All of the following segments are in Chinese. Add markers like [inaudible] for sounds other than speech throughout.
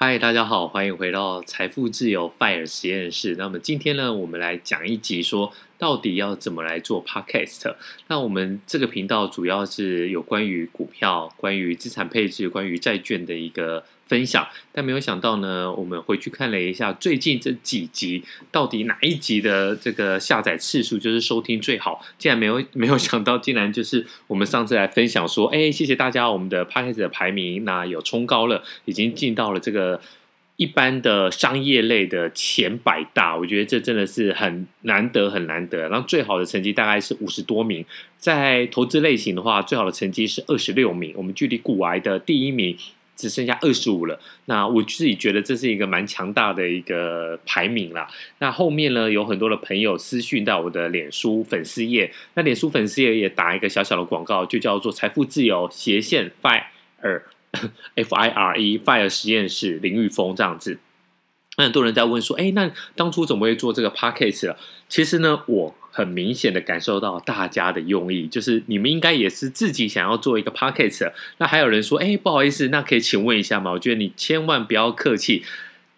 嗨，大家好，欢迎回到财富自由 FIRE 实验室。那么今天呢，我们来讲一集，说到底要怎么来做 Podcast。那我们这个频道主要是有关于股票、关于资产配置、关于债券的一个分享。但没有想到呢，我们回去看了一下最近这几集，到底哪一集的这个下载次数就是收听最好？竟然没有 [laughs] 没有想到，竟然就是我们上次来分享说，哎，谢谢大家，我们的 Podcast 的排名那有冲高了，已经进到了这个。一般的商业类的前百大，我觉得这真的是很难得，很难得。然后最好的成绩大概是五十多名，在投资类型的话，最好的成绩是二十六名。我们距离股癌的第一名只剩下二十五了。那我自己觉得这是一个蛮强大的一个排名啦。那后面呢，有很多的朋友私讯到我的脸书粉丝页，那脸书粉丝页也打一个小小的广告，就叫做“财富自由斜线 FIRE”。F I R E Fire 实验室林玉峰这样子，那很多人在问说，哎，那当初怎么会做这个 Podcast 了？其实呢，我很明显的感受到大家的用意，就是你们应该也是自己想要做一个 Podcast。那还有人说，哎，不好意思，那可以请问一下吗？我觉得你千万不要客气。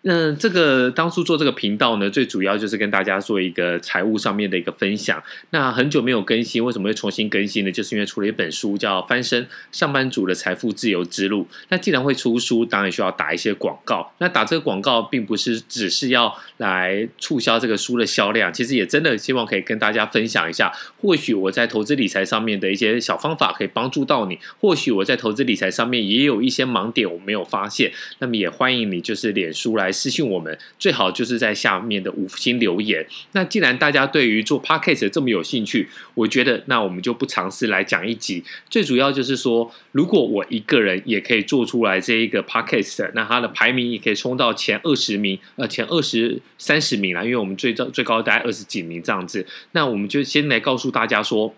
那这个当初做这个频道呢，最主要就是跟大家做一个财务上面的一个分享。那很久没有更新，为什么会重新更新呢？就是因为出了一本书叫《翻身上班族的财富自由之路》。那既然会出书，当然需要打一些广告。那打这个广告，并不是只是要来促销这个书的销量，其实也真的希望可以跟大家分享一下。或许我在投资理财上面的一些小方法可以帮助到你，或许我在投资理财上面也有一些盲点我没有发现。那么也欢迎你就是脸书来。私信我们最好就是在下面的五星留言。那既然大家对于做 Podcast 这么有兴趣，我觉得那我们就不尝试来讲一集。最主要就是说，如果我一个人也可以做出来这一个 Podcast，那它的排名也可以冲到前二十名，呃，前二十三十名啦。因为我们最高最高大概二十几名这样子。那我们就先来告诉大家说。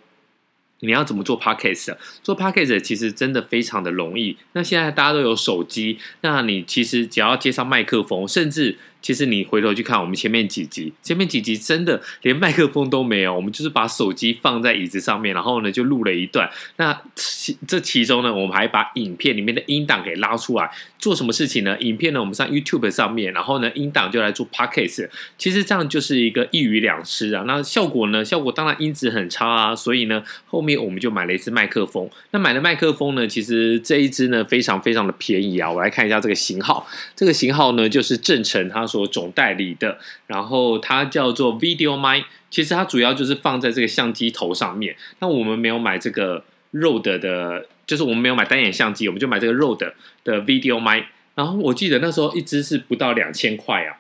你要怎么做 Podcast？做 Podcast 其实真的非常的容易。那现在大家都有手机，那你其实只要接上麦克风，甚至。其实你回头去看我们前面几集，前面几集真的连麦克风都没有，我们就是把手机放在椅子上面，然后呢就录了一段。那其这其中呢，我们还把影片里面的音档给拉出来，做什么事情呢？影片呢我们上 YouTube 上面，然后呢音档就来做 Podcast。其实这样就是一个一鱼两吃啊。那效果呢？效果当然音质很差啊。所以呢后面我们就买了一支麦克风。那买的麦克风呢，其实这一支呢非常非常的便宜啊。我来看一下这个型号，这个型号呢就是正成他。所总代理的，然后它叫做 Video Mic，其实它主要就是放在这个相机头上面。那我们没有买这个 r o d 的，就是我们没有买单眼相机，我们就买这个 r o d 的 Video Mic。然后我记得那时候一支是不到两千块啊。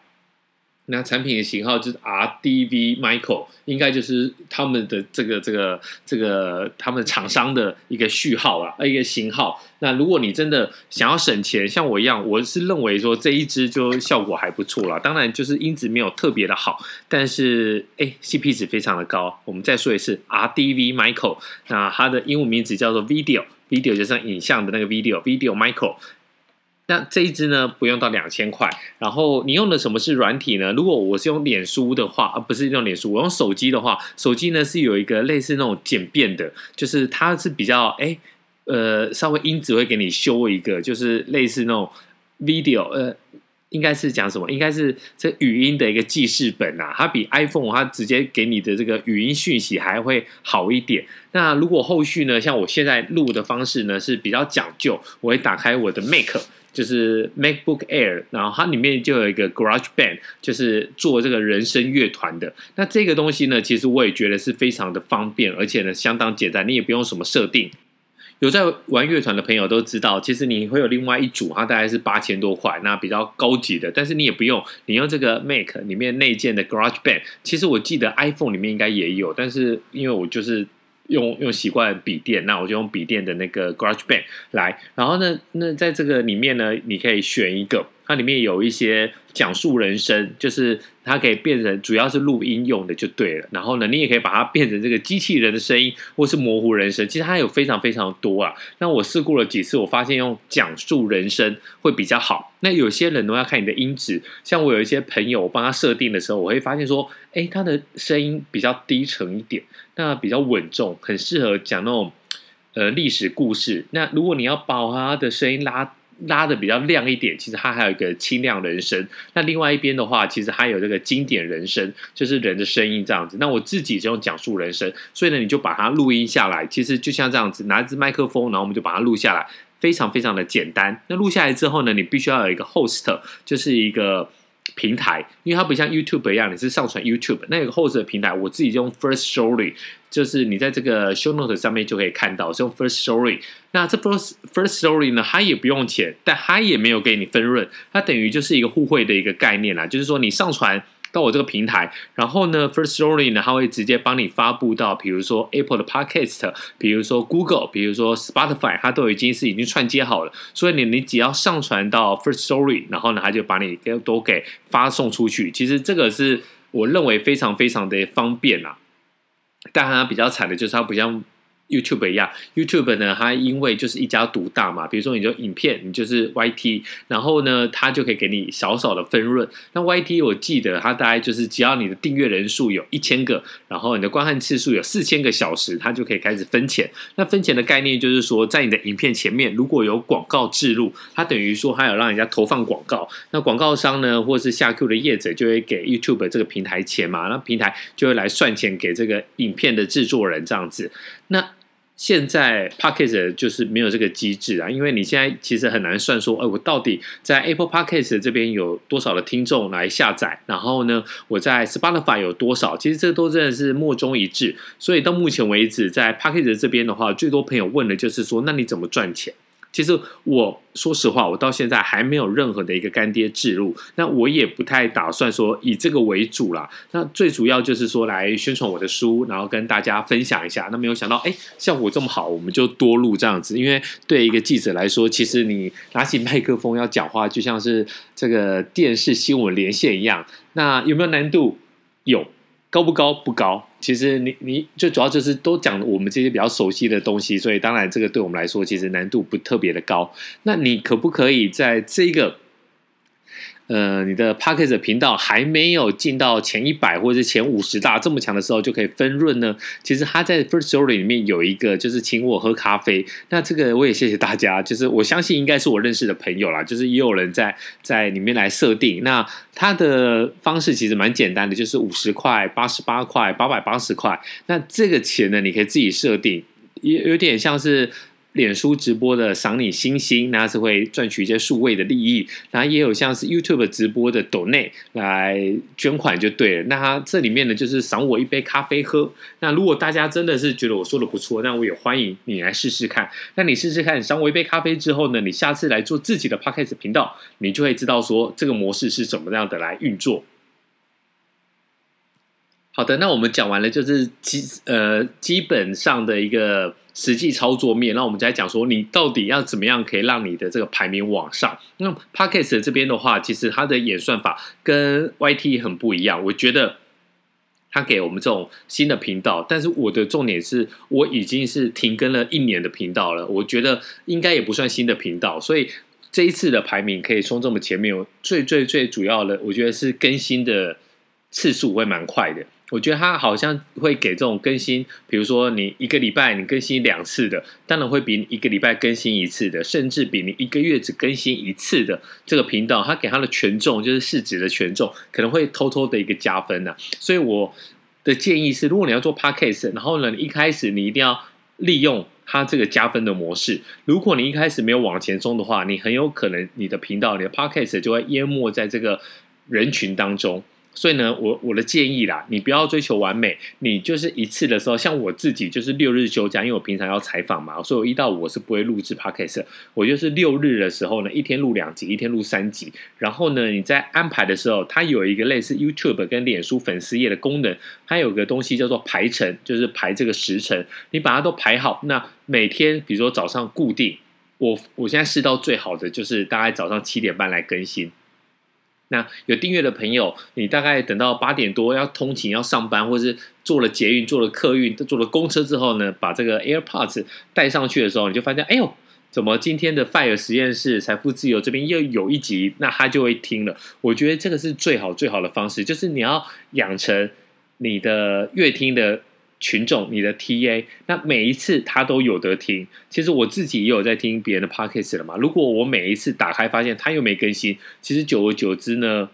那产品的型号就是 R D V Michael，应该就是他们的这个这个这个他们厂商的一个序号啊，一个型号。那如果你真的想要省钱，像我一样，我是认为说这一支就效果还不错啦。当然就是音质没有特别的好，但是哎，CP 值非常的高。我们再说一次，R D V Michael，那它的英文名字叫做 Video，Video 就像影像的那个 Video，Video Michael。那这一支呢，不用到两千块。然后你用的什么是软体呢？如果我是用脸书的话，而、啊、不是用脸书，我用手机的话，手机呢是有一个类似那种简便的，就是它是比较哎呃稍微音质会给你修一个，就是类似那种 video 呃，应该是讲什么？应该是这语音的一个记事本啊，它比 iPhone 它直接给你的这个语音讯息还会好一点。那如果后续呢，像我现在录的方式呢是比较讲究，我会打开我的 Mac。就是 MacBook Air，然后它里面就有一个 GarageBand，就是做这个人声乐团的。那这个东西呢，其实我也觉得是非常的方便，而且呢相当简单，你也不用什么设定。有在玩乐团的朋友都知道，其实你会有另外一组，它大概是八千多块，那比较高级的。但是你也不用，你用这个 Mac 里面内建的 GarageBand，其实我记得 iPhone 里面应该也有，但是因为我就是。用用习惯笔电，那我就用笔电的那个 GarageBand 来。然后呢，那在这个里面呢，你可以选一个，它里面有一些讲述人声，就是它可以变成主要是录音用的就对了。然后呢，你也可以把它变成这个机器人的声音，或是模糊人声。其实它有非常非常多啊。那我试过了几次，我发现用讲述人声会比较好。那有些人都要看你的音质，像我有一些朋友，我帮他设定的时候，我会发现说，哎，他的声音比较低沉一点。那比较稳重，很适合讲那种呃历史故事。那如果你要把他的声音拉拉的比较亮一点，其实它还有一个清亮人声。那另外一边的话，其实还有这个经典人声，就是人的声音这样子。那我自己就用讲述人声，所以呢，你就把它录音下来。其实就像这样子，拿一支麦克风，然后我们就把它录下来，非常非常的简单。那录下来之后呢，你必须要有一个 host，就是一个。平台，因为它不像 YouTube 一样，你是上传 YouTube 那个后置的平台，我自己就用 First Story，就是你在这个 Show Note 上面就可以看到，是用 First Story。那这 First First Story 呢，它也不用钱，但它也没有给你分润，它等于就是一个互惠的一个概念啦，就是说你上传。到我这个平台，然后呢，First Story 呢，它会直接帮你发布到，比如说 Apple 的 Podcast，比如说 Google，比如说 Spotify，它都已经是已经串接好了。所以你你只要上传到 First Story，然后呢，它就把你给都给发送出去。其实这个是我认为非常非常的方便啊。但它比较惨的就是它不像。YouTube 一样，YouTube 呢，它因为就是一家独大嘛，比如说你就影片，你就是 YT，然后呢，它就可以给你少少的分润。那 YT 我记得它大概就是只要你的订阅人数有一千个，然后你的观看次数有四千个小时，它就可以开始分钱。那分钱的概念就是说，在你的影片前面如果有广告置入，它等于说它有让人家投放广告，那广告商呢，或是下 Q 的业者就会给 YouTube 这个平台钱嘛，那平台就会来算钱给这个影片的制作人这样子。那现在 p a c k a g e 就是没有这个机制啊，因为你现在其实很难算说，哎，我到底在 Apple p a c k a g e 这边有多少的听众来下载，然后呢，我在 Spotify 有多少？其实这都真的是莫衷一是。所以到目前为止，在 p a c k a g e 这边的话，最多朋友问的就是说，那你怎么赚钱？其实我说实话，我到现在还没有任何的一个干爹置入，那我也不太打算说以这个为主啦。那最主要就是说来宣传我的书，然后跟大家分享一下。那没有想到，哎，效果这么好，我们就多录这样子。因为对一个记者来说，其实你拿起麦克风要讲话，就像是这个电视新闻连线一样。那有没有难度？有。高不高？不高。其实你你最主要就是都讲我们这些比较熟悉的东西，所以当然这个对我们来说其实难度不特别的高。那你可不可以在这个？呃，你的 Podcast 频道还没有进到前一百或者是前五十大这么强的时候，就可以分润呢？其实他在 First Story 里面有一个，就是请我喝咖啡。那这个我也谢谢大家，就是我相信应该是我认识的朋友啦，就是也有人在在里面来设定。那他的方式其实蛮简单的，就是五十块、八十八块、八百八十块。那这个钱呢，你可以自己设定，也有点像是。脸书直播的赏你星星，那是会赚取一些数位的利益，然后也有像是 YouTube 直播的抖内来捐款就对了。那它这里面呢，就是赏我一杯咖啡喝。那如果大家真的是觉得我说的不错，那我也欢迎你来试试看。那你试试看，赏我一杯咖啡之后呢，你下次来做自己的 Podcast 频道，你就会知道说这个模式是怎么样的来运作。好的，那我们讲完了，就是基呃基本上的一个。实际操作面，那我们再讲说，你到底要怎么样可以让你的这个排名往上？那 Podcast 这边的话，其实它的演算法跟 YT 很不一样。我觉得它给我们这种新的频道，但是我的重点是我已经是停更了一年的频道了，我觉得应该也不算新的频道，所以这一次的排名可以冲这么前面，最最最主要的，我觉得是更新的次数会蛮快的。我觉得它好像会给这种更新，比如说你一个礼拜你更新两次的，当然会比你一个礼拜更新一次的，甚至比你一个月只更新一次的这个频道，它给它的权重就是市值的权重，可能会偷偷的一个加分呢、啊。所以我的建议是，如果你要做 Podcast，然后呢，一开始你一定要利用它这个加分的模式。如果你一开始没有往前冲的话，你很有可能你的频道、你的 Podcast 就会淹没在这个人群当中。所以呢，我我的建议啦，你不要追求完美，你就是一次的时候，像我自己就是六日休假，因为我平常要采访嘛，所以我一到五我是不会录制 podcast，我就是六日的时候呢，一天录两集，一天录三集，然后呢，你在安排的时候，它有一个类似 YouTube 跟脸书粉丝页的功能，它有个东西叫做排程，就是排这个时程，你把它都排好，那每天比如说早上固定，我我现在试到最好的就是大概早上七点半来更新。那有订阅的朋友，你大概等到八点多要通勤要上班，或是坐了捷运、坐了客运、坐了公车之后呢，把这个 AirPods 带上去的时候，你就发现，哎呦，怎么今天的 Fire 实验室财富自由这边又有一集，那他就会听了。我觉得这个是最好最好的方式，就是你要养成你的阅听的群众，你的 TA，那每一次他都有得听。其实我自己也有在听别人的 Podcast 了嘛。如果我每一次打开发现他又没更新，其实久而久之呢，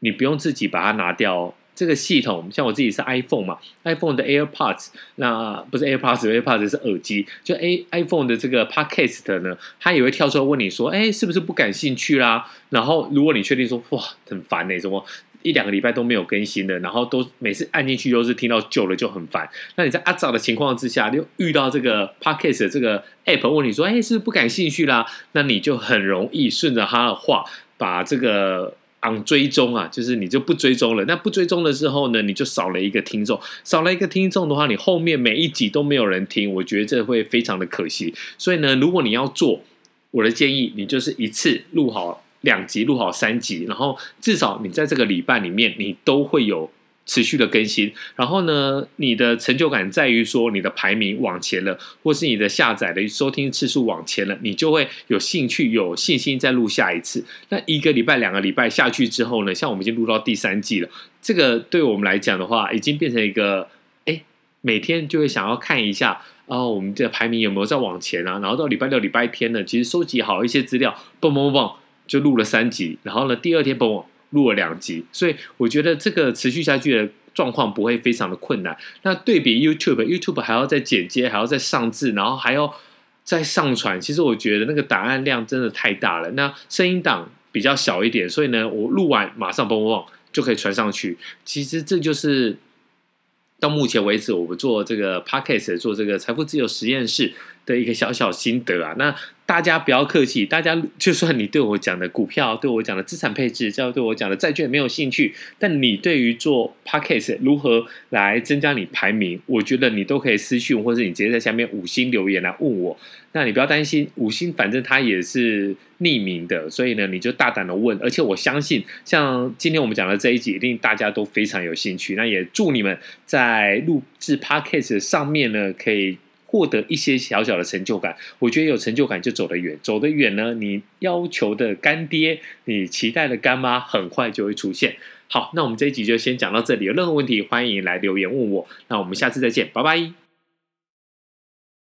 你不用自己把它拿掉。这个系统，像我自己是 iPhone 嘛，iPhone 的 AirPods，那不是 AirPods，AirPods 是耳机，就 A iPhone 的这个 Podcast 呢，它也会跳出来问你说，哎，是不是不感兴趣啦？然后如果你确定说，哇，很烦呢，怎么一两个礼拜都没有更新的，然后都每次按进去都是听到久了就很烦。那你在阿早的情况之下，又遇到这个 Podcast 的这个 App 问你说，哎，是不是不感兴趣啦？那你就很容易顺着他的话把这个。追踪啊，就是你就不追踪了。那不追踪的时候呢，你就少了一个听众，少了一个听众的话，你后面每一集都没有人听，我觉得这会非常的可惜。所以呢，如果你要做，我的建议，你就是一次录好两集，录好三集，然后至少你在这个礼拜里面，你都会有。持续的更新，然后呢，你的成就感在于说你的排名往前了，或是你的下载的收听次数往前了，你就会有兴趣、有信心再录下一次。那一个礼拜、两个礼拜下去之后呢，像我们已经录到第三季了，这个对我们来讲的话，已经变成一个，哎，每天就会想要看一下，哦，我们的排名有没有在往前啊？然后到礼拜六、礼拜天呢，其实收集好一些资料，嘣嘣嘣，就录了三集，然后呢，第二天帮我。录了两集，所以我觉得这个持续下去的状况不会非常的困难。那对比 YouTube，YouTube 还要再剪接，还要再上字，然后还要再上传。其实我觉得那个答案量真的太大了。那声音档比较小一点，所以呢，我录完马上嘣嘣嘣就可以传上去。其实这就是到目前为止我们做这个 Podcast 做这个财富自由实验室的一个小小心得啊。那大家不要客气，大家就算你对我讲的股票，对我讲的资产配置，叫对我讲的债券没有兴趣，但你对于做 Podcast 如何来增加你排名，我觉得你都可以私讯，或者你直接在下面五星留言来问我。那你不要担心，五星反正它也是匿名的，所以呢，你就大胆的问。而且我相信，像今天我们讲的这一集，一定大家都非常有兴趣。那也祝你们在录制 Podcast 上面呢，可以。获得一些小小的成就感，我觉得有成就感就走得远，走得远呢，你要求的干爹，你期待的干妈，很快就会出现。好，那我们这一集就先讲到这里，有任何问题欢迎来留言问我。那我们下次再见，拜拜。